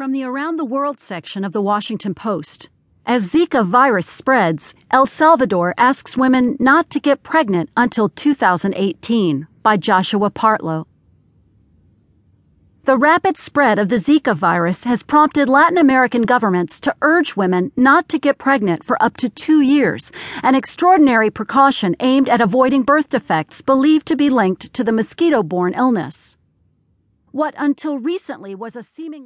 From the Around the World section of the Washington Post. As Zika virus spreads, El Salvador asks women not to get pregnant until 2018 by Joshua Partlow. The rapid spread of the Zika virus has prompted Latin American governments to urge women not to get pregnant for up to two years, an extraordinary precaution aimed at avoiding birth defects believed to be linked to the mosquito borne illness. What until recently was a seeming